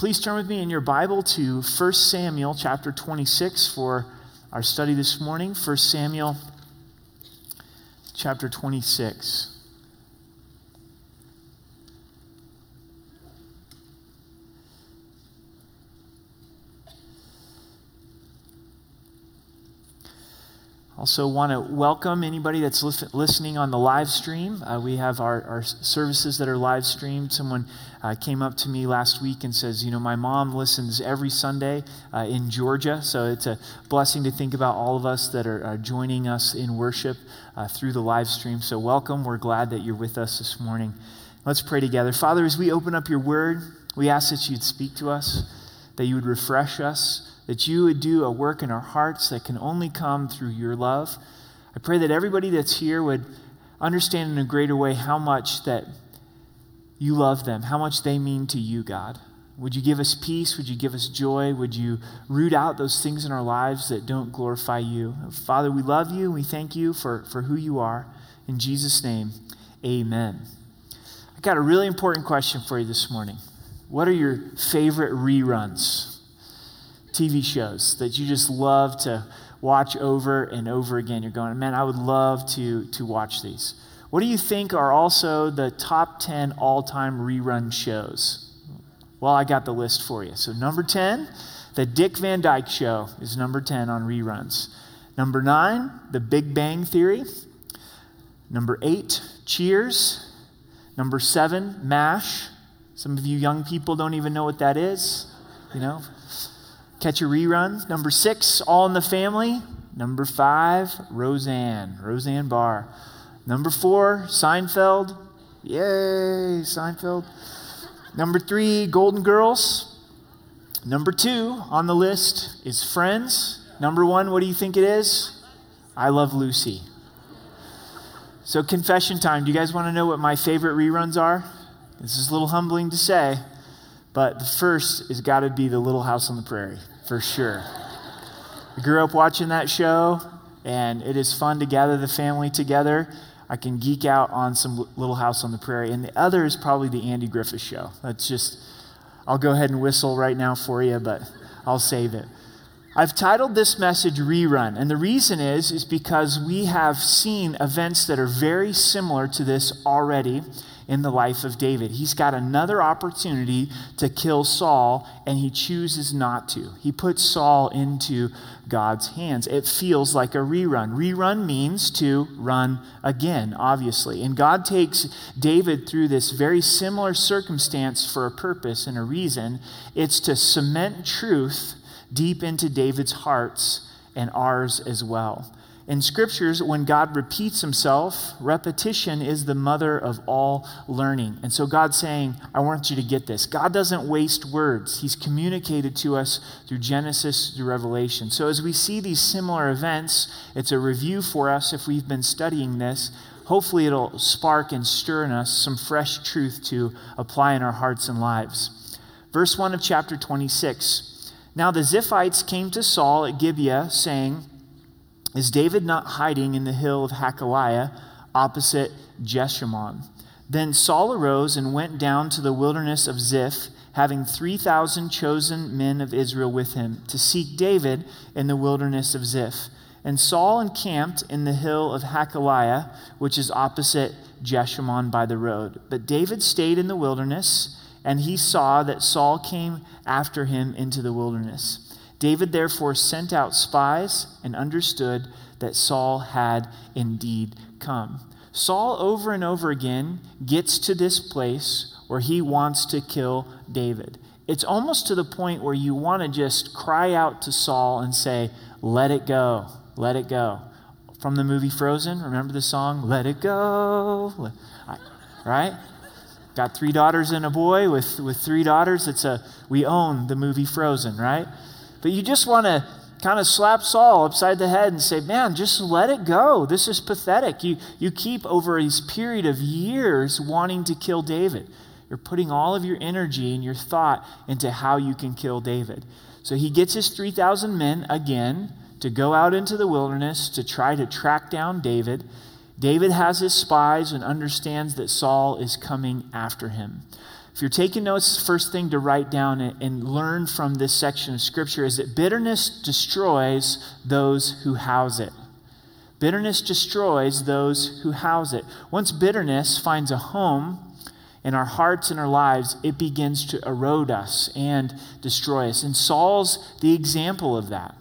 please turn with me in your Bible to 1 Samuel chapter 26 for our study this morning. 1 Samuel chapter 26. Also, want to welcome anybody that's listening on the live stream. Uh, we have our, our, services that are live streamed. Someone uh, came up to me last week and says, You know, my mom listens every Sunday uh, in Georgia. So it's a blessing to think about all of us that are, are joining us in worship uh, through the live stream. So, welcome. We're glad that you're with us this morning. Let's pray together. Father, as we open up your word, we ask that you'd speak to us, that you would refresh us that you would do a work in our hearts that can only come through your love. I pray that everybody that's here would understand in a greater way how much that you love them, how much they mean to you, God. Would you give us peace? Would you give us joy? Would you root out those things in our lives that don't glorify you? Father, we love you. We thank you for, for who you are. In Jesus' name, amen. I got a really important question for you this morning. What are your favorite reruns? TV shows that you just love to watch over and over again. You're going, man, I would love to, to watch these. What do you think are also the top 10 all time rerun shows? Well, I got the list for you. So, number 10, The Dick Van Dyke Show is number 10 on reruns. Number 9, The Big Bang Theory. Number 8, Cheers. Number 7, MASH. Some of you young people don't even know what that is. You know, Catch a rerun. Number six, All in the Family. Number five, Roseanne, Roseanne Barr. Number four, Seinfeld. Yay, Seinfeld. Number three, Golden Girls. Number two on the list is Friends. Number one, what do you think it is? I Love Lucy. So, confession time. Do you guys want to know what my favorite reruns are? This is a little humbling to say, but the first has got to be The Little House on the Prairie for sure. I grew up watching that show, and it is fun to gather the family together. I can geek out on some Little House on the Prairie. And the other is probably the Andy Griffith Show. That's just, I'll go ahead and whistle right now for you, but I'll save it. I've titled this message Rerun, and the reason is is because we have seen events that are very similar to this already in the life of David. He's got another opportunity to kill Saul, and he chooses not to. He puts Saul into God's hands. It feels like a rerun. Rerun means to run again, obviously. And God takes David through this very similar circumstance for a purpose and a reason. It's to cement truth deep into David's hearts and ours as well. In scriptures, when God repeats himself, repetition is the mother of all learning. And so God's saying, I want you to get this. God doesn't waste words, He's communicated to us through Genesis, through Revelation. So as we see these similar events, it's a review for us if we've been studying this. Hopefully, it'll spark and stir in us some fresh truth to apply in our hearts and lives. Verse 1 of chapter 26. Now the Ziphites came to Saul at Gibeah, saying, is David not hiding in the hill of Hachilah opposite Jeshimon? Then Saul arose and went down to the wilderness of Ziph, having 3,000 chosen men of Israel with him, to seek David in the wilderness of Ziph. And Saul encamped in the hill of Hachilah, which is opposite Jeshimon by the road. But David stayed in the wilderness, and he saw that Saul came after him into the wilderness. David therefore sent out spies and understood that Saul had indeed come. Saul, over and over again, gets to this place where he wants to kill David. It's almost to the point where you want to just cry out to Saul and say, Let it go, let it go. From the movie Frozen, remember the song, Let It Go? Right? Got three daughters and a boy with, with three daughters. It's a, we own the movie Frozen, right? But you just want to kind of slap Saul upside the head and say, man, just let it go. This is pathetic. You, you keep over this period of years wanting to kill David. You're putting all of your energy and your thought into how you can kill David. So he gets his 3,000 men again to go out into the wilderness to try to track down David. David has his spies and understands that Saul is coming after him. If you're taking notes, first thing to write down and learn from this section of Scripture is that bitterness destroys those who house it. Bitterness destroys those who house it. Once bitterness finds a home in our hearts and our lives, it begins to erode us and destroy us. And Saul's the example of that.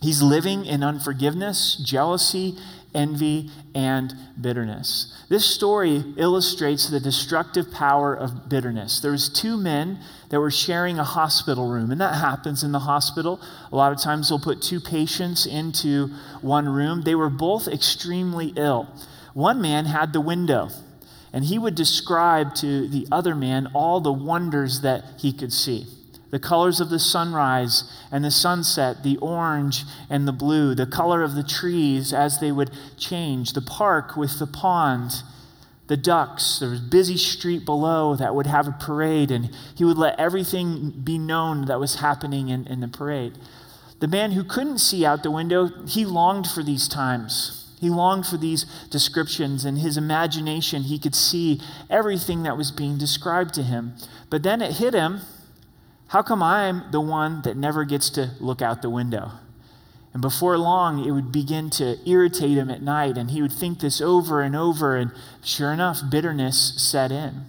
He's living in unforgiveness, jealousy, envy, and bitterness. This story illustrates the destructive power of bitterness. There was two men that were sharing a hospital room, and that happens in the hospital. A lot of times they'll put two patients into one room. They were both extremely ill. One man had the window, and he would describe to the other man all the wonders that he could see the colors of the sunrise and the sunset, the orange and the blue, the color of the trees as they would change, the park with the pond, the ducks. There was busy street below that would have a parade, and he would let everything be known that was happening in, in the parade. The man who couldn't see out the window, he longed for these times. He longed for these descriptions. In his imagination, he could see everything that was being described to him. But then it hit him how come I'm the one that never gets to look out the window? And before long, it would begin to irritate him at night, and he would think this over and over, and sure enough, bitterness set in.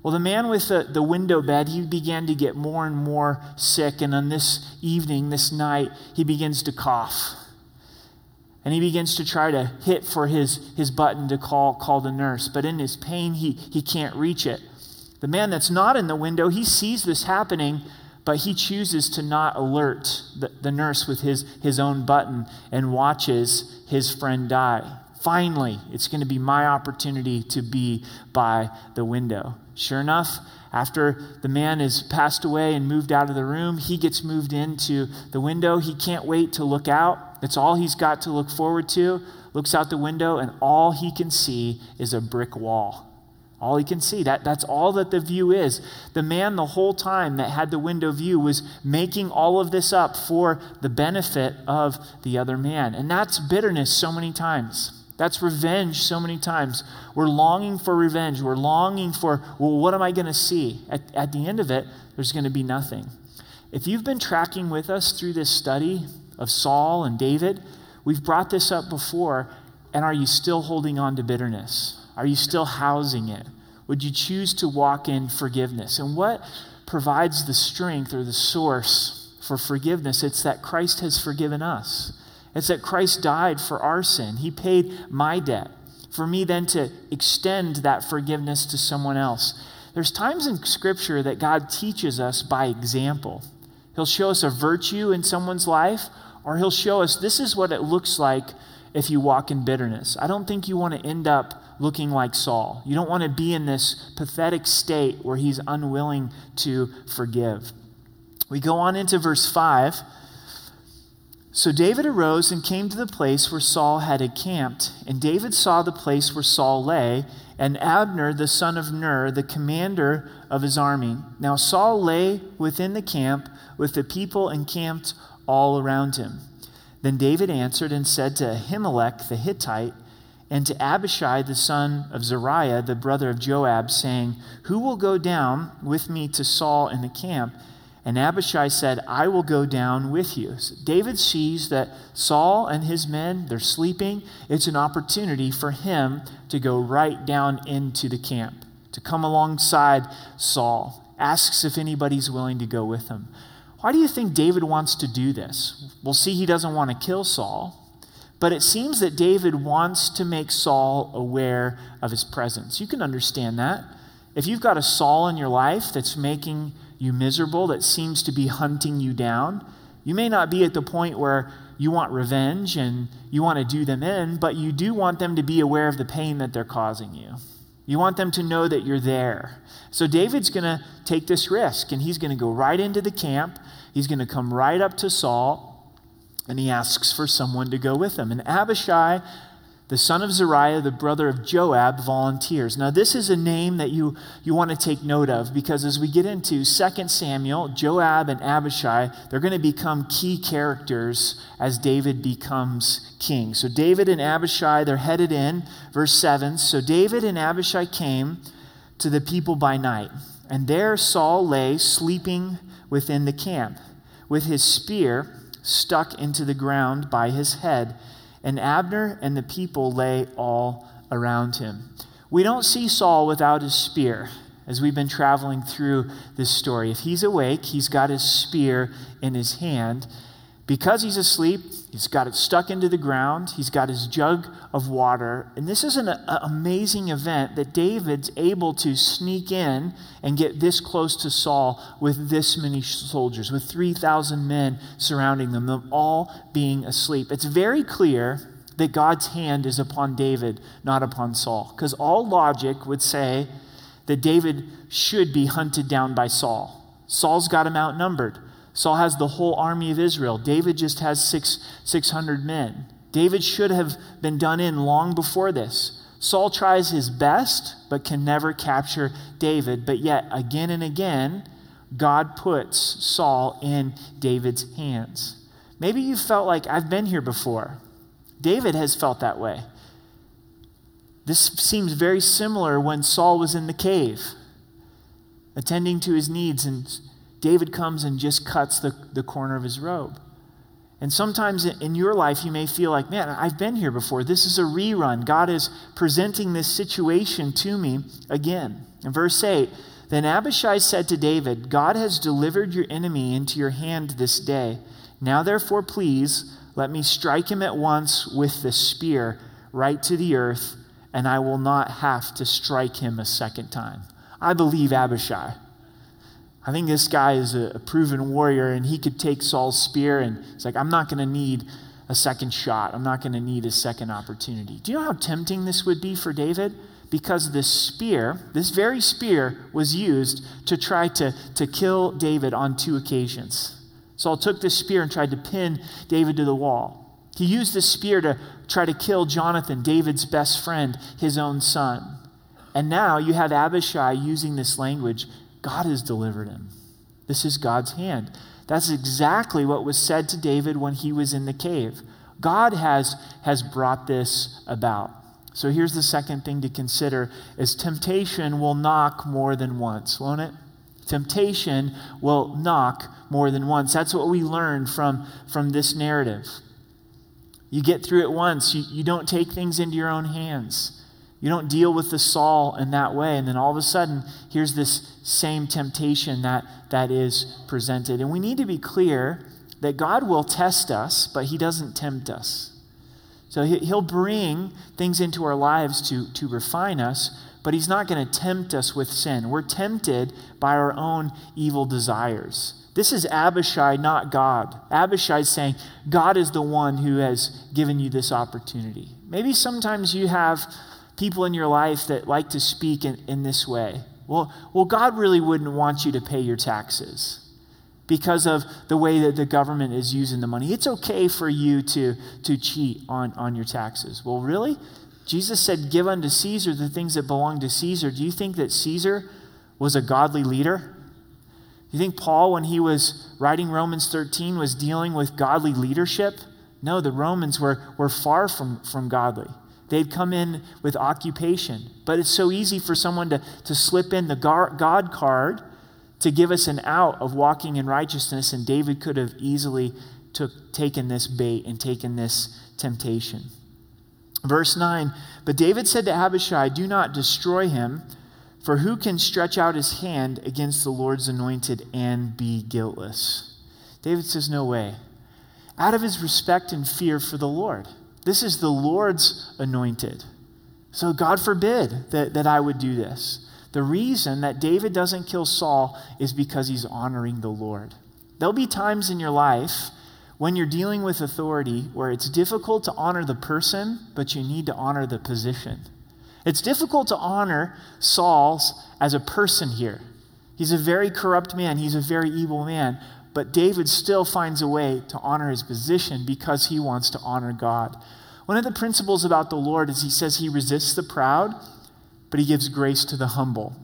Well, the man with the, the window bed, he began to get more and more sick, and on this evening, this night, he begins to cough. And he begins to try to hit for his, his button to call, call the nurse, but in his pain, he, he can't reach it. The man that's not in the window, he sees this happening, but he chooses to not alert the, the nurse with his, his own button and watches his friend die. Finally, it's going to be my opportunity to be by the window. Sure enough, after the man is passed away and moved out of the room, he gets moved into the window. He can't wait to look out. That's all he's got to look forward to. Looks out the window, and all he can see is a brick wall. All he can see. That, that's all that the view is. The man, the whole time that had the window view, was making all of this up for the benefit of the other man. And that's bitterness so many times. That's revenge so many times. We're longing for revenge. We're longing for, well, what am I going to see? At, at the end of it, there's going to be nothing. If you've been tracking with us through this study of Saul and David, we've brought this up before, and are you still holding on to bitterness? Are you still housing it? Would you choose to walk in forgiveness? And what provides the strength or the source for forgiveness? It's that Christ has forgiven us. It's that Christ died for our sin. He paid my debt. For me then to extend that forgiveness to someone else. There's times in Scripture that God teaches us by example. He'll show us a virtue in someone's life, or He'll show us this is what it looks like if you walk in bitterness. I don't think you want to end up looking like Saul. You don't want to be in this pathetic state where he's unwilling to forgive. We go on into verse 5. So David arose and came to the place where Saul had encamped, and David saw the place where Saul lay, and Abner the son of Ner, the commander of his army. Now Saul lay within the camp with the people encamped all around him. Then David answered and said to Ahimelech the Hittite, and to Abishai the son of Zeruiah, the brother of Joab, saying, Who will go down with me to Saul in the camp? And Abishai said, I will go down with you. So David sees that Saul and his men, they're sleeping. It's an opportunity for him to go right down into the camp, to come alongside Saul. Asks if anybody's willing to go with him. Why do you think David wants to do this? We'll see he doesn't want to kill Saul. But it seems that David wants to make Saul aware of his presence. You can understand that. If you've got a Saul in your life that's making you miserable, that seems to be hunting you down, you may not be at the point where you want revenge and you want to do them in, but you do want them to be aware of the pain that they're causing you. You want them to know that you're there. So David's going to take this risk and he's going to go right into the camp. He's going to come right up to Saul and he asks for someone to go with him. And Abishai, the son of Zeruiah, the brother of Joab, volunteers. Now, this is a name that you, you want to take note of because as we get into 2 Samuel, Joab and Abishai, they're going to become key characters as David becomes king. So, David and Abishai, they're headed in. Verse 7 So, David and Abishai came to the people by night. And there Saul lay sleeping within the camp, with his spear stuck into the ground by his head, and Abner and the people lay all around him. We don't see Saul without his spear as we've been traveling through this story. If he's awake, he's got his spear in his hand. Because he's asleep, he's got it stuck into the ground. He's got his jug of water. And this is an a, amazing event that David's able to sneak in and get this close to Saul with this many soldiers, with 3,000 men surrounding them, them all being asleep. It's very clear that God's hand is upon David, not upon Saul. Because all logic would say that David should be hunted down by Saul. Saul's got him outnumbered. Saul has the whole army of Israel. David just has six, 600 men. David should have been done in long before this. Saul tries his best, but can never capture David. But yet, again and again, God puts Saul in David's hands. Maybe you felt like I've been here before. David has felt that way. This seems very similar when Saul was in the cave, attending to his needs, and David comes and just cuts the, the corner of his robe. And sometimes in your life, you may feel like, man, I've been here before. This is a rerun. God is presenting this situation to me again. In verse 8, then Abishai said to David, God has delivered your enemy into your hand this day. Now, therefore, please let me strike him at once with the spear right to the earth and I will not have to strike him a second time. I believe Abishai. I think this guy is a, a proven warrior, and he could take Saul's spear, and it's like, I'm not going to need a second shot. I'm not going to need a second opportunity. Do you know how tempting this would be for David? Because this spear, this very spear, was used to try to, to kill David on two occasions. Saul took this spear and tried to pin David to the wall. He used this spear to try to kill Jonathan, David's best friend, his own son. And now you have Abishai using this language God has delivered him. This is God's hand. That's exactly what was said to David when he was in the cave. God has, has brought this about. So here's the second thing to consider is temptation will knock more than once, won't it? Temptation will knock more than once. That's what we learned from, from this narrative. You get through it once, you, you don't take things into your own hands. You don't deal with the Saul in that way. And then all of a sudden, here's this same temptation that, that is presented. And we need to be clear that God will test us, but He doesn't tempt us. So He'll bring things into our lives to, to refine us, but He's not going to tempt us with sin. We're tempted by our own evil desires. This is Abishai, not God. Abishai is saying, God is the one who has given you this opportunity. Maybe sometimes you have people in your life that like to speak in, in this way. Well, well, God really wouldn't want you to pay your taxes because of the way that the government is using the money. It's okay for you to, to cheat on, on your taxes. Well, really? Jesus said, Give unto Caesar the things that belong to Caesar. Do you think that Caesar was a godly leader? You think Paul, when he was writing Romans 13, was dealing with godly leadership? No, the Romans were, were far from, from godly. They'd come in with occupation. But it's so easy for someone to, to slip in the God card to give us an out of walking in righteousness, and David could have easily took, taken this bait and taken this temptation. Verse 9 But David said to Abishai, Do not destroy him for who can stretch out his hand against the Lord's anointed and be guiltless? David says, No way. Out of his respect and fear for the Lord. This is the Lord's anointed. So God forbid that, that I would do this. The reason that David doesn't kill Saul is because he's honoring the Lord. There'll be times in your life when you're dealing with authority where it's difficult to honor the person, but you need to honor the position. It's difficult to honor Saul as a person here. He's a very corrupt man, he's a very evil man, but David still finds a way to honor his position because he wants to honor God. One of the principles about the Lord is he says he resists the proud, but he gives grace to the humble.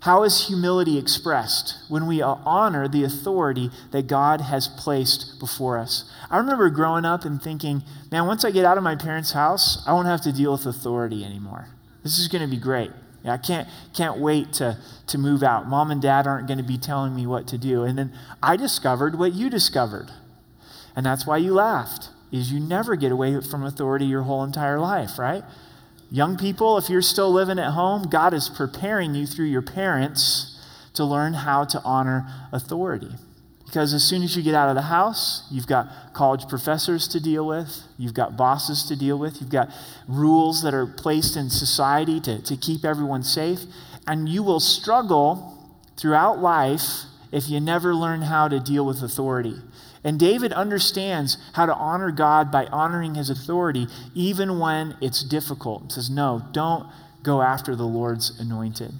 How is humility expressed? When we honor the authority that God has placed before us. I remember growing up and thinking, man, once I get out of my parents' house, I won't have to deal with authority anymore. This is going to be great. I can't, can't wait to, to move out. Mom and dad aren't going to be telling me what to do. And then I discovered what you discovered. And that's why you laughed, is you never get away from authority your whole entire life, right? Young people, if you're still living at home, God is preparing you through your parents to learn how to honor authority. Because as soon as you get out of the house, you've got college professors to deal with, you've got bosses to deal with, you've got rules that are placed in society to, to keep everyone safe, and you will struggle throughout life if you never learn how to deal with authority. And David understands how to honor God by honoring his authority, even when it's difficult. He says, No, don't go after the Lord's anointed.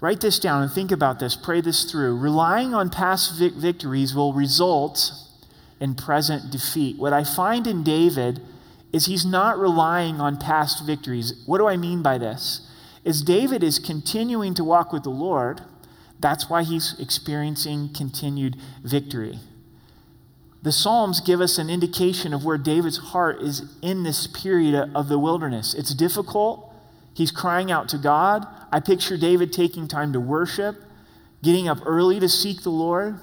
Write this down and think about this. Pray this through. Relying on past vic- victories will result in present defeat. What I find in David is he's not relying on past victories. What do I mean by this? Is David is continuing to walk with the Lord. That's why he's experiencing continued victory. The Psalms give us an indication of where David's heart is in this period of the wilderness. It's difficult. He's crying out to God. I picture David taking time to worship, getting up early to seek the Lord,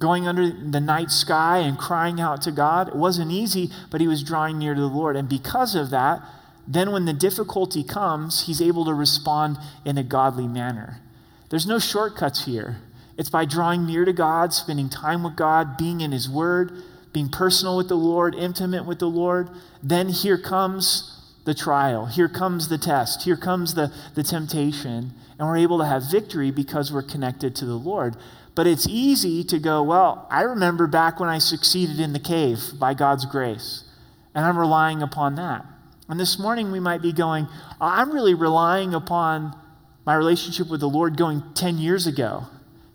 going under the night sky and crying out to God. It wasn't easy, but he was drawing near to the Lord. And because of that, then when the difficulty comes, he's able to respond in a godly manner. There's no shortcuts here. It's by drawing near to God, spending time with God, being in His Word, being personal with the Lord, intimate with the Lord. Then here comes the trial. Here comes the test. Here comes the, the temptation. And we're able to have victory because we're connected to the Lord. But it's easy to go, well, I remember back when I succeeded in the cave by God's grace, and I'm relying upon that. And this morning we might be going, oh, I'm really relying upon my relationship with the Lord going 10 years ago.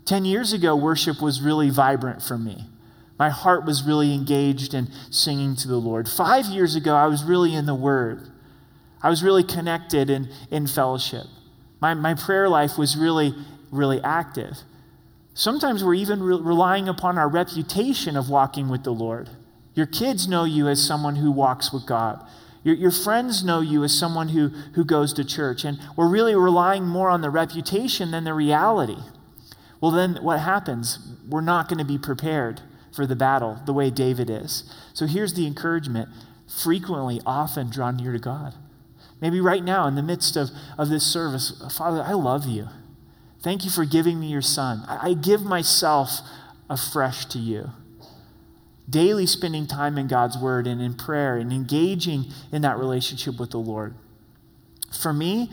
10 years ago, worship was really vibrant for me. My heart was really engaged in singing to the Lord. Five years ago, I was really in the Word. I was really connected in, in fellowship. My, my prayer life was really, really active. Sometimes we're even re- relying upon our reputation of walking with the Lord. Your kids know you as someone who walks with God. Your, your friends know you as someone who, who goes to church. And we're really relying more on the reputation than the reality. Well, then what happens? We're not going to be prepared for the battle the way David is. So here's the encouragement frequently, often draw near to God. Maybe right now, in the midst of, of this service, Father, I love you. Thank you for giving me your son. I, I give myself afresh to you. Daily spending time in God's word and in prayer and engaging in that relationship with the Lord. For me,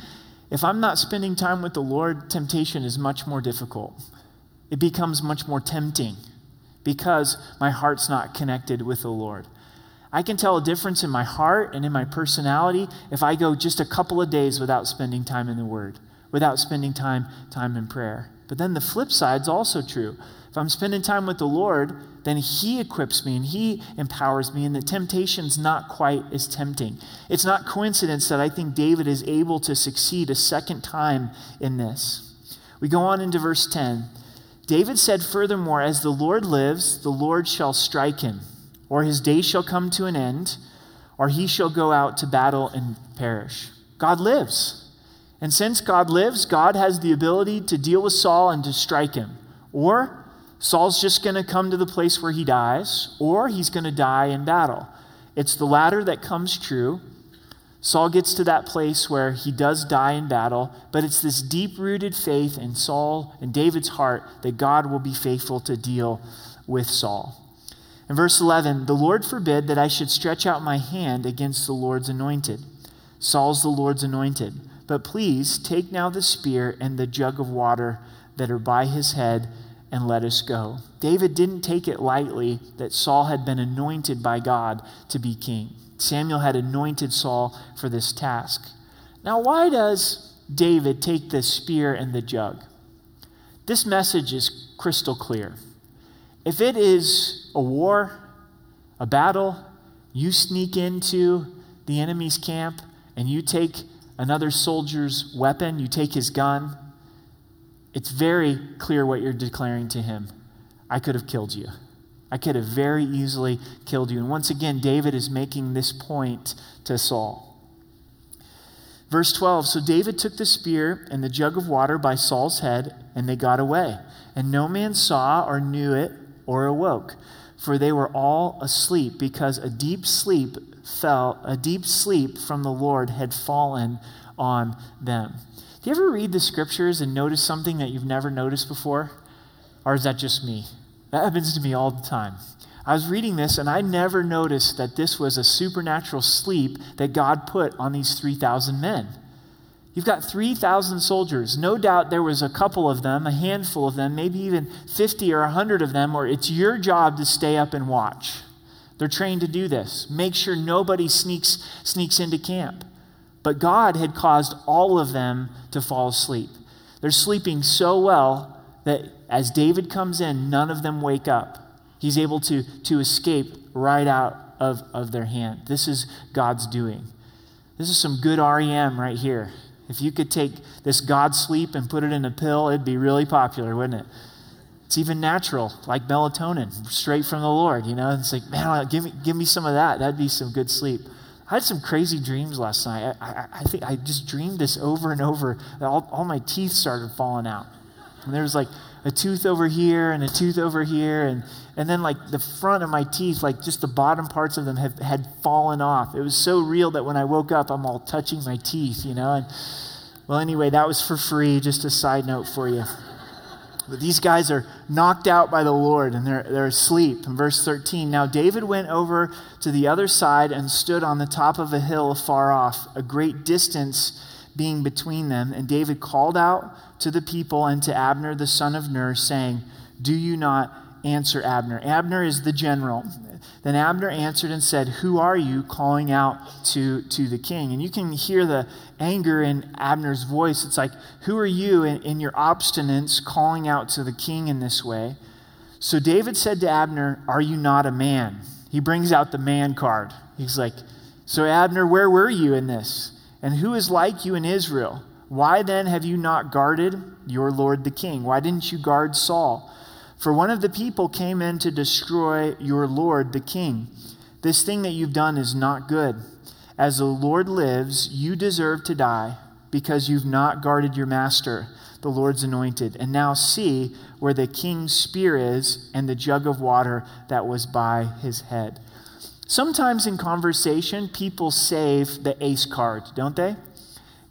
if I'm not spending time with the Lord, temptation is much more difficult. It becomes much more tempting because my heart's not connected with the Lord. I can tell a difference in my heart and in my personality if I go just a couple of days without spending time in the Word, without spending time, time in prayer. But then the flip side is also true. If I'm spending time with the Lord, then He equips me and He empowers me, and the temptation's not quite as tempting. It's not coincidence that I think David is able to succeed a second time in this. We go on into verse 10. David said, Furthermore, as the Lord lives, the Lord shall strike him or his day shall come to an end, or he shall go out to battle and perish. God lives. And since God lives, God has the ability to deal with Saul and to strike him. Or Saul's just going to come to the place where he dies, or he's going to die in battle. It's the latter that comes true. Saul gets to that place where he does die in battle, but it's this deep rooted faith in Saul and David's heart that God will be faithful to deal with Saul. In verse 11, the Lord forbid that I should stretch out my hand against the Lord's anointed. Saul's the Lord's anointed. But please take now the spear and the jug of water that are by his head and let us go. David didn't take it lightly that Saul had been anointed by God to be king. Samuel had anointed Saul for this task. Now, why does David take the spear and the jug? This message is crystal clear. If it is a war, a battle, you sneak into the enemy's camp and you take another soldier's weapon, you take his gun, it's very clear what you're declaring to him. I could have killed you. I could have very easily killed you. And once again, David is making this point to Saul. Verse 12 So David took the spear and the jug of water by Saul's head, and they got away. And no man saw or knew it or awoke, for they were all asleep, because a deep sleep fell, a deep sleep from the Lord had fallen on them. Do you ever read the scriptures and notice something that you've never noticed before? Or is that just me? That happens to me all the time. I was reading this and I never noticed that this was a supernatural sleep that God put on these 3,000 men. You've got 3,000 soldiers. No doubt there was a couple of them, a handful of them, maybe even 50 or 100 of them, where it's your job to stay up and watch. They're trained to do this. Make sure nobody sneaks, sneaks into camp. But God had caused all of them to fall asleep. They're sleeping so well that as David comes in, none of them wake up. He's able to, to escape right out of, of their hand. This is God's doing. This is some good REM right here. If you could take this God sleep and put it in a pill, it'd be really popular, wouldn't it? It's even natural, like melatonin, straight from the Lord. You know, it's like, man, give me, give me some of that. That'd be some good sleep. I had some crazy dreams last night. I, I, I think I just dreamed this over and over. All, all my teeth started falling out. And there was like a tooth over here and a tooth over here. And and then like the front of my teeth like just the bottom parts of them have, had fallen off. It was so real that when i woke up i'm all touching my teeth you know? And well anyway that was for free. Just a side note for you. But these guys are knocked out by the lord and they're, they're asleep. In verse 13 now david went over to the other side and stood on the top of a hill far off a great distance being between them and david called out to the people and to Abner the son of Ner, saying, Do you not answer Abner? Abner is the general. Then Abner answered and said, Who are you calling out to, to the king? And you can hear the anger in Abner's voice. It's like, Who are you in, in your obstinance calling out to the king in this way? So David said to Abner, Are you not a man? He brings out the man card. He's like, So Abner, where were you in this? And who is like you in Israel? Why then have you not guarded your Lord the king? Why didn't you guard Saul? For one of the people came in to destroy your Lord the king. This thing that you've done is not good. As the Lord lives, you deserve to die because you've not guarded your master, the Lord's anointed. And now see where the king's spear is and the jug of water that was by his head. Sometimes in conversation, people save the ace card, don't they?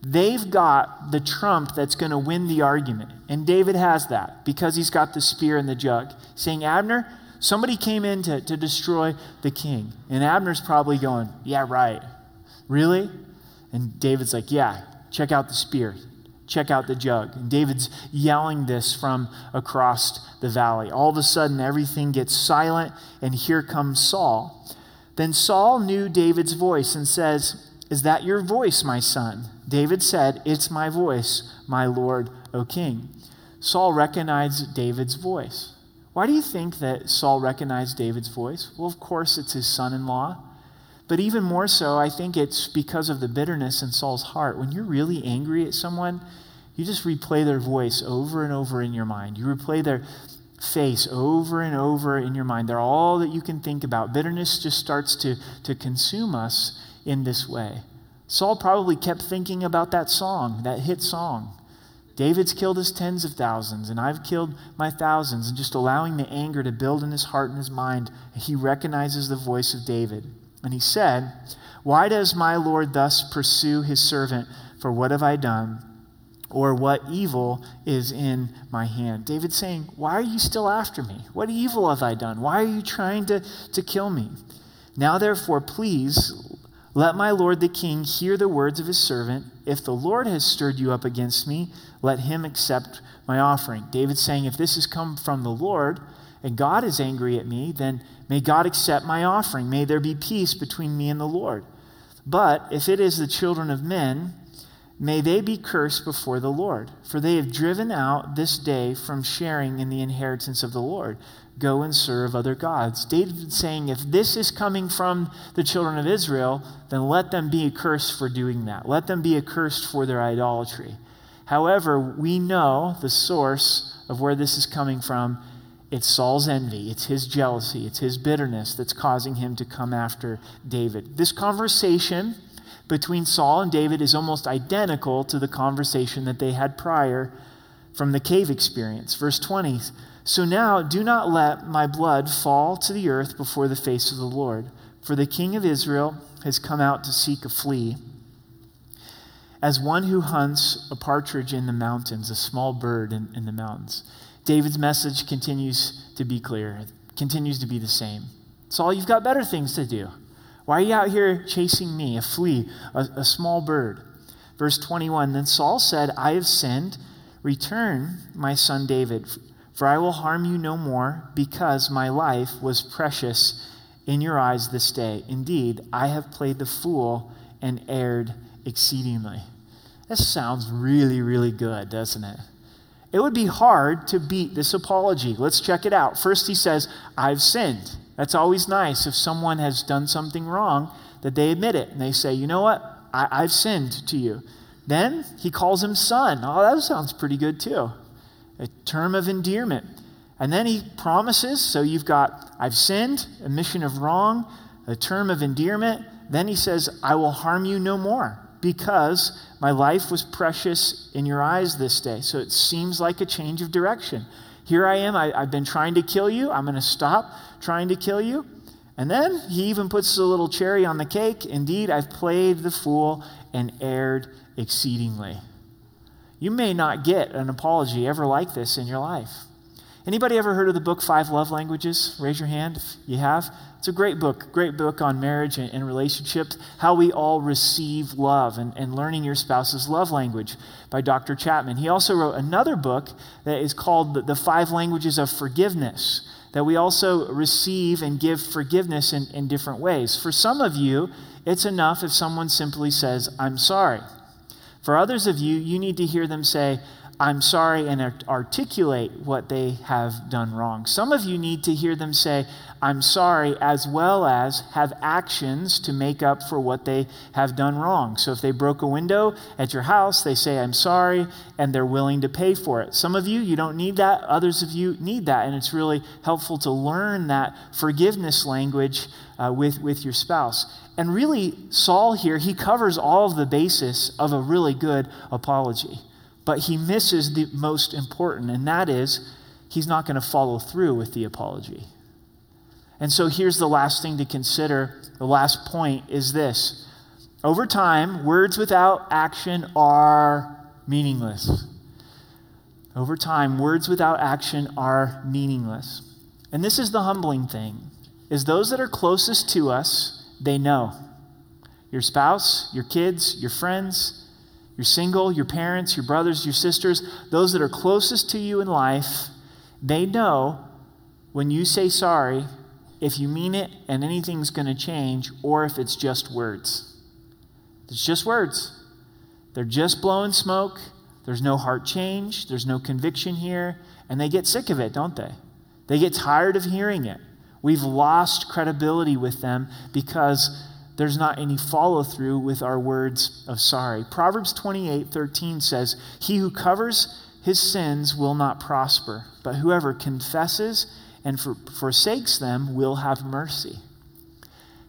They've got the trump that's going to win the argument. And David has that because he's got the spear and the jug. Saying, Abner, somebody came in to, to destroy the king. And Abner's probably going, Yeah, right. Really? And David's like, Yeah, check out the spear. Check out the jug. And David's yelling this from across the valley. All of a sudden, everything gets silent, and here comes Saul. Then Saul knew David's voice and says, Is that your voice, my son? David said, It's my voice, my Lord, O king. Saul recognized David's voice. Why do you think that Saul recognized David's voice? Well, of course, it's his son in law. But even more so, I think it's because of the bitterness in Saul's heart. When you're really angry at someone, you just replay their voice over and over in your mind. You replay their face over and over in your mind. They're all that you can think about. Bitterness just starts to, to consume us in this way. Saul probably kept thinking about that song, that hit song. David's killed his tens of thousands, and I've killed my thousands, and just allowing the anger to build in his heart and his mind, he recognizes the voice of David. And he said, Why does my Lord thus pursue his servant? For what have I done? Or what evil is in my hand? David's saying, Why are you still after me? What evil have I done? Why are you trying to, to kill me? Now, therefore, please let my lord the king hear the words of his servant. If the Lord has stirred you up against me, let him accept my offering. David's saying, If this has come from the Lord and God is angry at me, then may God accept my offering. May there be peace between me and the Lord. But if it is the children of men, may they be cursed before the Lord, for they have driven out this day from sharing in the inheritance of the Lord go and serve other gods. David saying, if this is coming from the children of Israel, then let them be accursed for doing that. Let them be accursed for their idolatry. However, we know the source of where this is coming from. It's Saul's envy, it's his jealousy, it's his bitterness that's causing him to come after David. This conversation between Saul and David is almost identical to the conversation that they had prior from the cave experience. Verse 20 So now do not let my blood fall to the earth before the face of the Lord, for the king of Israel has come out to seek a flea. As one who hunts a partridge in the mountains, a small bird in, in the mountains. David's message continues to be clear, continues to be the same. Saul, you've got better things to do. Why are you out here chasing me, a flea, a, a small bird? Verse 21 Then Saul said, I have sinned. Return, my son David, for I will harm you no more, because my life was precious in your eyes this day. Indeed, I have played the fool and erred exceedingly. This sounds really, really good, doesn't it? It would be hard to beat this apology. Let's check it out. First, he says, I've sinned. That's always nice if someone has done something wrong that they admit it and they say, you know what? I, have sinned to you. Then he calls him son. Oh, that sounds pretty good too. A term of endearment. And then he promises, so you've got, I've sinned, admission of wrong, a term of endearment. Then he says, I will harm you no more because my life was precious in your eyes this day. So it seems like a change of direction. Here I am. I, have been trying to kill you. I'm going to stop trying to kill you. And then he even puts a little cherry on the cake. Indeed, I've played the fool and erred exceedingly. You may not get an apology ever like this in your life. Anybody ever heard of the book Five Love Languages? Raise your hand if you have. It's a great book, great book on marriage and, and relationships, how we all receive love and, and learning your spouse's love language by Dr. Chapman. He also wrote another book that is called The, Five Languages of Forgiveness, that we also receive and give forgiveness in, in different ways. For some of you, it's enough if someone simply says, I'm sorry. For others of you, you need to hear them say, I'm sorry and articulate what they have done wrong. Some of you need to hear them say, I'm sorry, as well as have actions to make up for what they have done wrong. So if they broke a window at your house, they say, I'm sorry, and they're willing to pay for it. Some of you, you don't need that. Others of you need that. And it's really helpful to learn that forgiveness language uh, with, with your spouse. And really, Saul here, he covers all of the basis of a really good apology but he misses the most important, and that is he's not going to follow through with the apology. And so here's the last thing to consider. The last point is this over time, words without action are meaningless. Over time, words without action are meaningless. And this is the humbling thing is those that are closest to us, they know. Your spouse, your kids, your friends, you're single, your parents, your brothers, your sisters, those that are closest to you in life, they know when you say sorry if you mean it and anything's going to change or if it's just words. It's just words. They're just blowing smoke. There's no heart change. There's no conviction here. And they get sick of it, don't they? They get tired of hearing it. We've lost credibility with them because there's not any follow through with our words of sorry. Proverbs 28 13 says, He who covers his sins will not prosper, but whoever confesses and for, forsakes them will have mercy.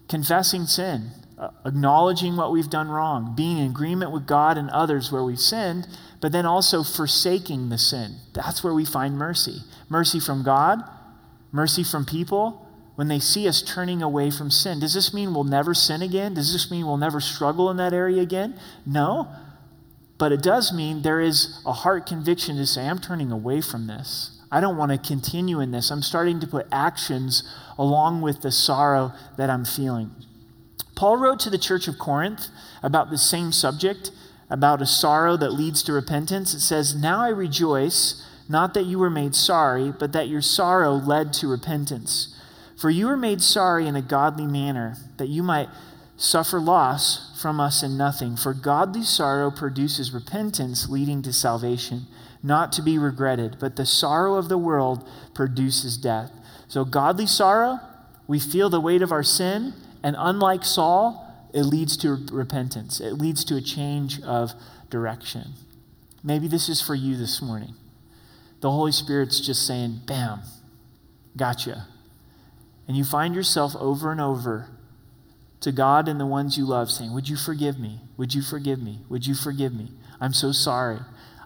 Confessing sin, uh, acknowledging what we've done wrong, being in agreement with God and others where we've sinned, but then also forsaking the sin. That's where we find mercy. Mercy from God, mercy from people, when they see us turning away from sin. Does this mean we'll never sin again? Does this mean we'll never struggle in that area again? No. But it does mean there is a heart conviction to say, I'm turning away from this. I don't want to continue in this. I'm starting to put actions along with the sorrow that I'm feeling. Paul wrote to the church of Corinth about the same subject, about a sorrow that leads to repentance. It says, Now I rejoice, not that you were made sorry, but that your sorrow led to repentance. For you were made sorry in a godly manner, that you might suffer loss from us in nothing. For godly sorrow produces repentance leading to salvation, not to be regretted, but the sorrow of the world produces death. So, godly sorrow, we feel the weight of our sin, and unlike Saul, it leads to repentance. It leads to a change of direction. Maybe this is for you this morning. The Holy Spirit's just saying, bam, gotcha and you find yourself over and over to God and the ones you love, saying, Would you forgive me? Would you forgive me? Would you forgive me? I'm so sorry.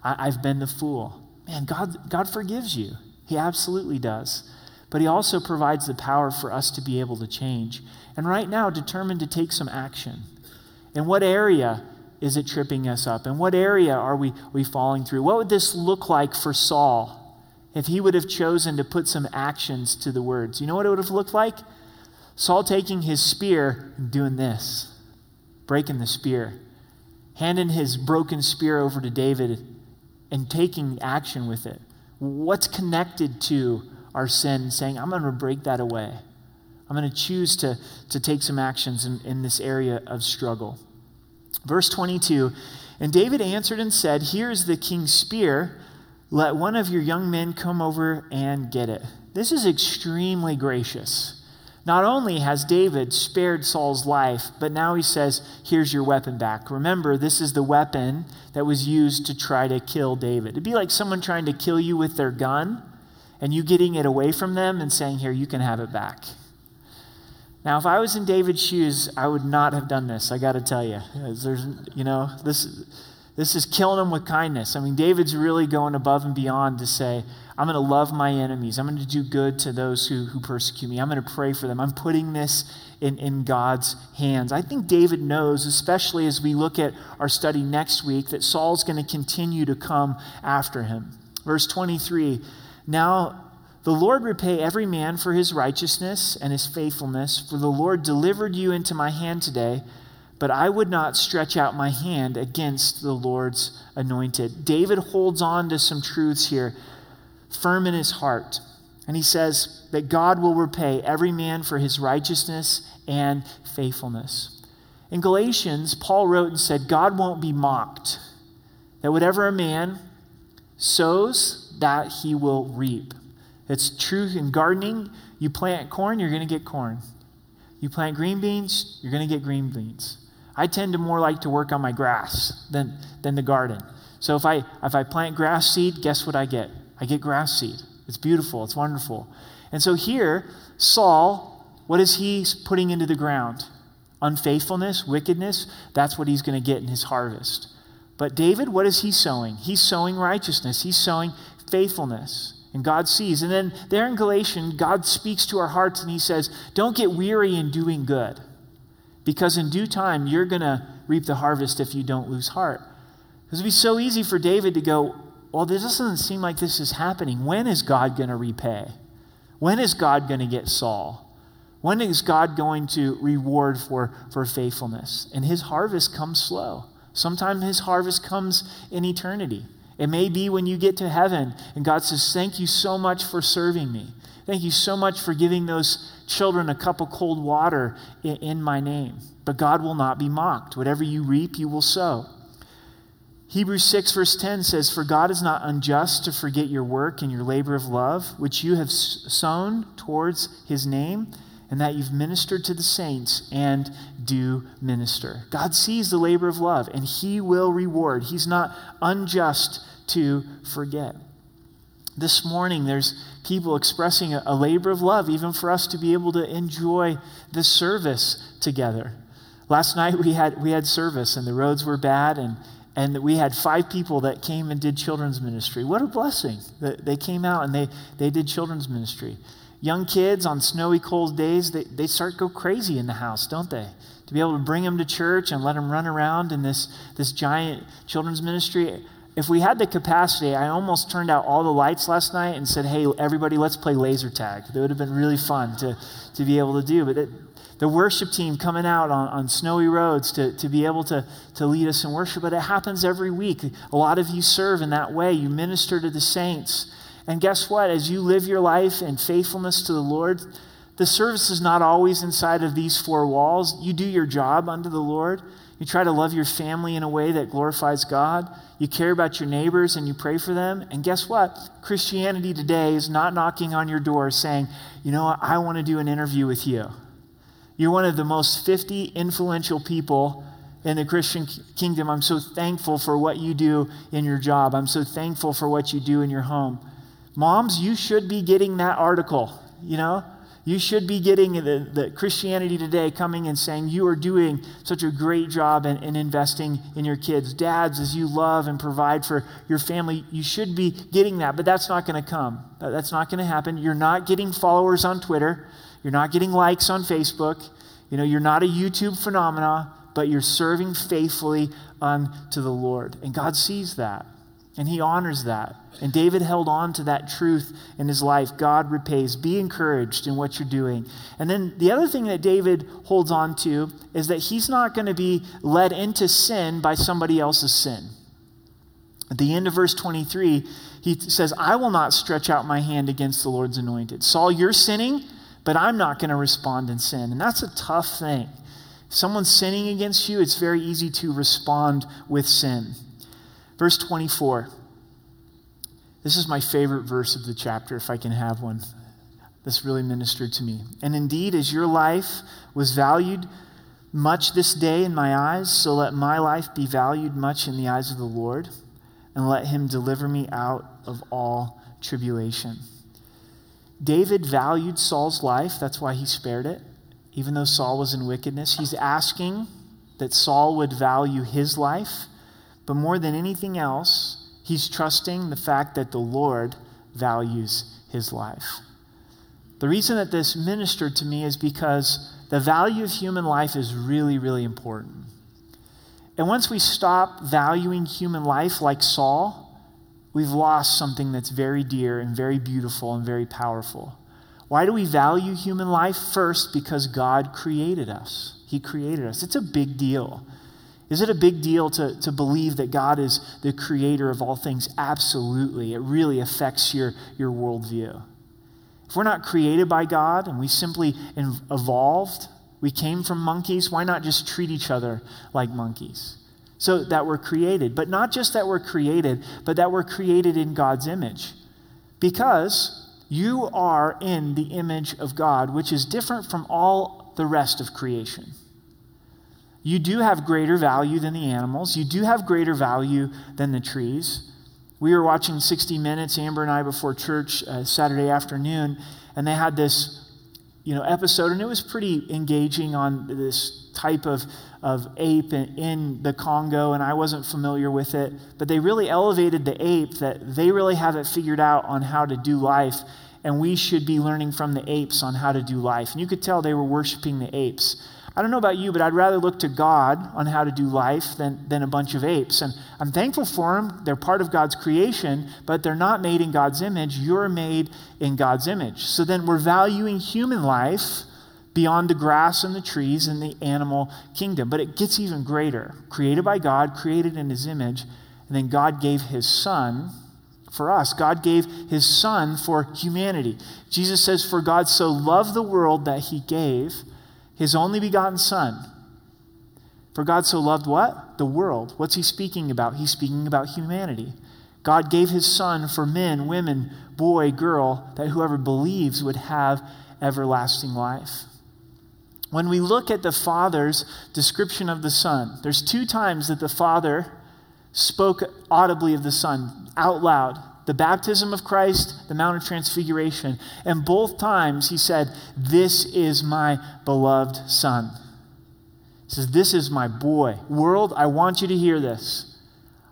I, have been the fool. Man, God, God forgives you. He absolutely does. But He also provides the power for us to be able to change. And right now, determined to take some action. In what area is it tripping us up? In what area are we, we falling through? What would this look like for Saul if he would have chosen to put some actions to the words? You know what it would have looked like? Saul taking his spear and doing this, breaking the spear, handing his broken spear over to David and taking action with it. What's connected to our sin, saying, I'm going to break that away. I'm going to choose to, to take some actions in, in this area of struggle. Verse 22 And David answered and said, Here is the king's spear. Let one of your young men come over and get it. This is extremely gracious. Not only has David spared Saul's life, but now he says, Here's your weapon back. Remember, this is the weapon that was used to try to kill David. It'd be like someone trying to kill you with their gun and you getting it away from them and saying, Here, you can have it back. Now, if I was in David's shoes, I would not have done this. I got to tell you, there's, you know, this, this is killing them with kindness. I mean, David's really going above and beyond to say, I'm going to love my enemies. I'm going to do good to those who, who persecute me. I'm going to pray for them. I'm putting this in, in God's hands. I think David knows, especially as we look at our study next week, that Saul's going to continue to come after him. Verse 23 Now the Lord repay every man for his righteousness and his faithfulness, for the Lord delivered you into my hand today but I would not stretch out my hand against the Lord's anointed. David holds on to some truths here firm in his heart. And he says that God will repay every man for his righteousness and faithfulness. In Galatians, Paul wrote and said, God won't be mocked. That whatever a man sows, that he will reap. It's true in gardening. You plant corn, you're going to get corn. You plant green beans, you're going to get green beans. I tend to more like to work on my grass than, than the garden. So if I, if I plant grass seed, guess what I get? I get grass seed. It's beautiful, it's wonderful. And so here, Saul, what is he putting into the ground? Unfaithfulness, wickedness, that's what he's going to get in his harvest. But David, what is he sowing? He's sowing righteousness, he's sowing faithfulness. And God sees. And then there in Galatians, God speaks to our hearts and he says, Don't get weary in doing good, because in due time, you're going to reap the harvest if you don't lose heart. Because it'd be so easy for David to go, well, this doesn't seem like this is happening. When is God going to repay? When is God going to get Saul? When is God going to reward for, for faithfulness? And his harvest comes slow. Sometimes his harvest comes in eternity. It may be when you get to heaven and God says, Thank you so much for serving me. Thank you so much for giving those children a cup of cold water in, in my name. But God will not be mocked. Whatever you reap, you will sow. Hebrews 6, verse 10 says, For God is not unjust to forget your work and your labor of love, which you have sown towards his name, and that you've ministered to the saints and do minister. God sees the labor of love, and he will reward. He's not unjust to forget. This morning, there's people expressing a, a labor of love, even for us to be able to enjoy this service together. Last night we had we had service and the roads were bad and and we had five people that came and did children's ministry. What a blessing they came out and they, they did children's ministry. Young kids on snowy, cold days, they, they start go crazy in the house, don't they? To be able to bring them to church and let them run around in this, this giant children's ministry. If we had the capacity, I almost turned out all the lights last night and said, hey, everybody, let's play laser tag. That would have been really fun to, to be able to do. But it, the worship team coming out on, on snowy roads to, to be able to, to lead us in worship. But it happens every week. A lot of you serve in that way. You minister to the saints. And guess what? As you live your life in faithfulness to the Lord, the service is not always inside of these four walls. You do your job unto the Lord. You try to love your family in a way that glorifies God. You care about your neighbors and you pray for them. And guess what? Christianity today is not knocking on your door saying, you know what? I want to do an interview with you. You're one of the most 50 influential people in the Christian kingdom. I'm so thankful for what you do in your job. I'm so thankful for what you do in your home. Moms, you should be getting that article, you know? You should be getting the, the Christianity Today coming and saying you are doing such a great job in, in investing in your kids. Dads, as you love and provide for your family, you should be getting that, but that's not going to come. That's not going to happen. You're not getting followers on Twitter. You're not getting likes on Facebook. You know, you're not a YouTube phenomena, but you're serving faithfully unto the Lord. And God sees that. And he honors that. And David held on to that truth in his life. God repays. Be encouraged in what you're doing. And then the other thing that David holds on to is that he's not going to be led into sin by somebody else's sin. At the end of verse 23, he says, I will not stretch out my hand against the Lord's anointed. Saul, you're sinning, but I'm not going to respond in sin. And that's a tough thing. If someone's sinning against you, it's very easy to respond with sin. Verse 24. This is my favorite verse of the chapter, if I can have one. This really ministered to me. And indeed, as your life was valued much this day in my eyes, so let my life be valued much in the eyes of the Lord, and let him deliver me out of all tribulation. David valued Saul's life, that's why he spared it, even though Saul was in wickedness. He's asking that Saul would value his life but more than anything else, he's trusting the fact that the Lord values his life. The reason that this ministered to me is because the value of human life is really, really important. And once we stop valuing human life like Saul, we've lost something that's very dear and very beautiful and very powerful. Why do we value human life? First, because God created us. He created us. It's a big deal. Is it a big deal to, to believe that God is the creator of all things? Absolutely. It really affects your, your worldview. If we're not created by God and we simply evolved, we came from monkeys, why not just treat each other like monkeys? So that we're created. But not just that we're created, but that we're created in God's image. Because you are in the image of God, which is different from all the rest of creation you do have greater value than the animals. You do have greater value than the trees. We were watching 60 Minutes, Amber and I, before church uh, Saturday afternoon, and they had this you know, episode, and it was pretty engaging on this type of, of ape in, in the Congo, and I wasn't familiar with it. But they really elevated the ape that they really have it figured out on how to do life, and we should be learning from the apes on how to do life. And you could tell they were worshiping the apes. I don't know about you, but I'd rather look to God on how to do life than, than a bunch of apes. And I'm thankful for them. They're part of God's creation, but they're not made in God's image. You're made in God's image. So then we're valuing human life beyond the grass and the trees and the animal kingdom. But it gets even greater. Created by God, created in his image, and then God gave his son for us. God gave his son for humanity. Jesus says, For God so loved the world that he gave his only begotten Son. For God so loved what? The world. What's he speaking about? He's speaking about humanity. God gave his Son for men, women, boy, girl, that whoever believes would have everlasting life. When we look at the Father's description of the Son, there's two times that the Father spoke audibly of the Son out loud the baptism of Christ, the Mount of Transfiguration. And both times he said, This is my beloved Son. He says, This is my boy. World, I want you to hear this.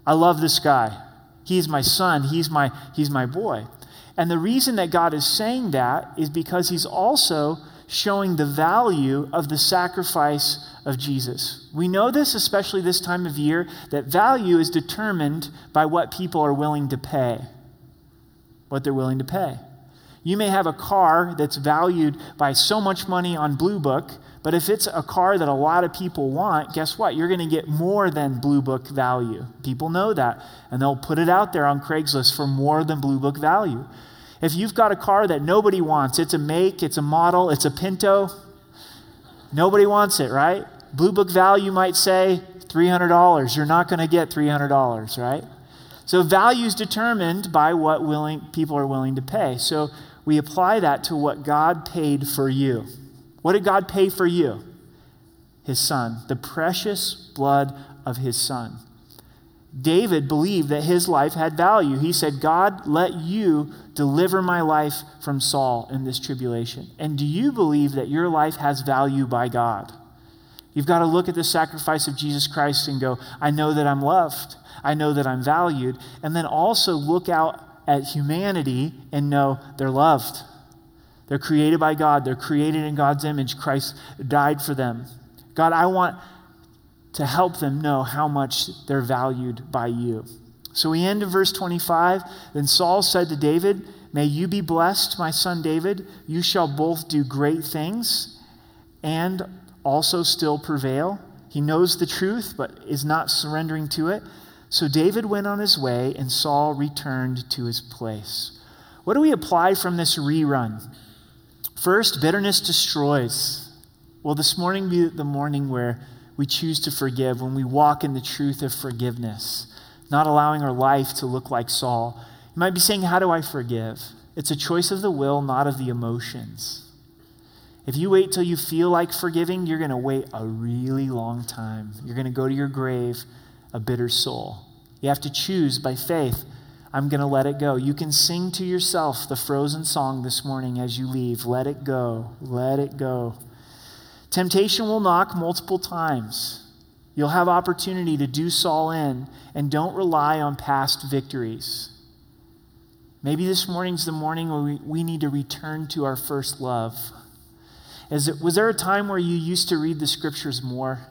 I love this guy. He's my son. He's my, he's my boy. And the reason that God is saying that is because he's also showing the value of the sacrifice of Jesus. We know this, especially this time of year, that value is determined by what people are willing to pay what they're willing to pay. You may have a car that's valued by so much money on Blue Book, but if it's a car that a lot of people want, guess what? You're going to get more than Blue Book value. People know that, and they'll put it out there on Craigslist for more than Blue Book value. If you've got a car that nobody wants, it's a make, it's a model, it's a Pinto, nobody wants it, right? Blue Book value might say $300. You're not going to get $300, right? So value is determined by what willing, people are willing to pay. So we apply that to what God paid for you. What did God pay for you? His son, the precious blood of his son. David believed that his life had value. He said, God, let you deliver my life from Saul in this tribulation. And do you believe that your life has value by God? You've got to look at the sacrifice of Jesus Christ and go, I know that I'm loved. I know that I'm valued. And then also look out at humanity and know they're loved. They're created by God, they're created in God's image. Christ died for them. God, I want to help them know how much they're valued by you. So we end in verse 25. Then Saul said to David, May you be blessed, my son David. You shall both do great things and also still prevail. He knows the truth, but is not surrendering to it. So David went on his way, and Saul returned to his place. What do we apply from this rerun? First, bitterness destroys. Will this morning be the morning where we choose to forgive, when we walk in the truth of forgiveness, not allowing our life to look like Saul? You might be saying, How do I forgive? It's a choice of the will, not of the emotions. If you wait till you feel like forgiving, you're going to wait a really long time. You're going to go to your grave a bitter soul. You have to choose by faith. I'm going to let it go. You can sing to yourself the frozen song this morning as you leave. Let it go. Let it go. Temptation will knock multiple times. You'll have opportunity to do Saul in, and don't rely on past victories. Maybe this morning's the morning where we, we need to return to our first love. It, was there a time where you used to read the scriptures more?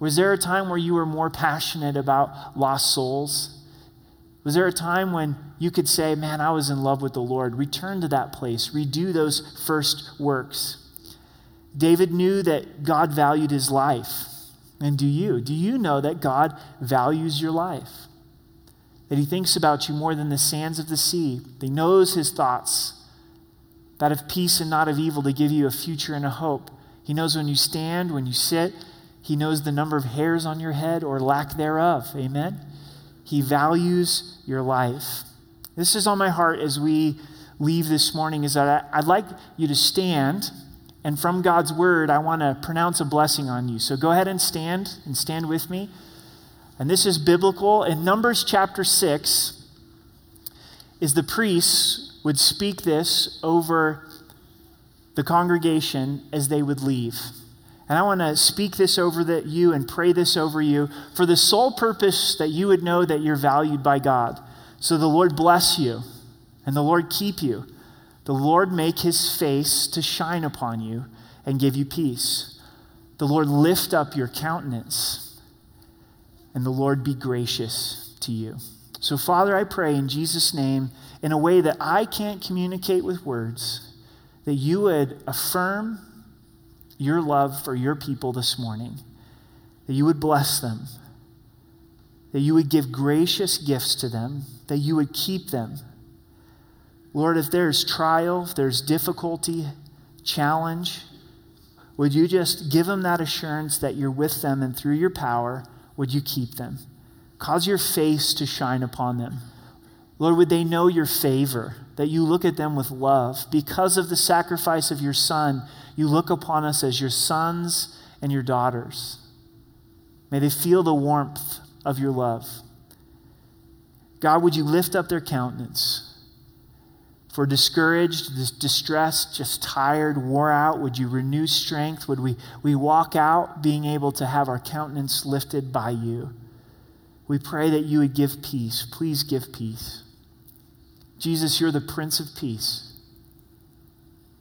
Was there a time where you were more passionate about lost souls? Was there a time when you could say, Man, I was in love with the Lord? Return to that place, redo those first works. David knew that God valued his life. And do you? Do you know that God values your life? That he thinks about you more than the sands of the sea, that he knows his thoughts, that of peace and not of evil, to give you a future and a hope. He knows when you stand, when you sit, he knows the number of hairs on your head or lack thereof. Amen? He values your life. This is on my heart as we leave this morning is that I'd like you to stand and from God's word I want to pronounce a blessing on you. So go ahead and stand and stand with me. And this is biblical. In Numbers chapter 6 is the priests would speak this over the congregation as they would leave. And I want to speak this over the, you and pray this over you for the sole purpose that you would know that you're valued by God. So the Lord bless you and the Lord keep you. The Lord make his face to shine upon you and give you peace. The Lord lift up your countenance and the Lord be gracious to you. So, Father, I pray in Jesus' name, in a way that I can't communicate with words, that you would affirm your love for your people this morning, that you would bless them, that you would give gracious gifts to them, that you would keep them. Lord, if there's trial, if there's difficulty, challenge, would you just give them that assurance that you're with them and through your power, would you keep them? Cause your face to shine upon them. Lord, would they know your favor, that you look at them with love because of the sacrifice of your Son you look upon us as your sons and your daughters. May they feel the warmth of your love. God, would you lift up their countenance? For discouraged, distressed, just tired, wore out, would you renew strength? Would we, we walk out being able to have our countenance lifted by you? We pray that you would give peace. Please give peace. Jesus, you're the Prince of Peace.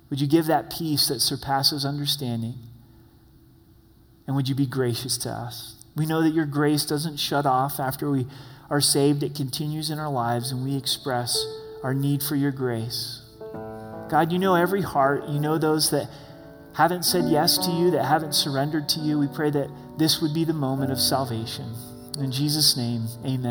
Would you give that peace that surpasses understanding? And would you be gracious to us? We know that your grace doesn't shut off after we are saved, it continues in our lives, and we express our need for your grace. God, you know every heart. You know those that haven't said yes to you, that haven't surrendered to you. We pray that this would be the moment of salvation. In Jesus' name, amen.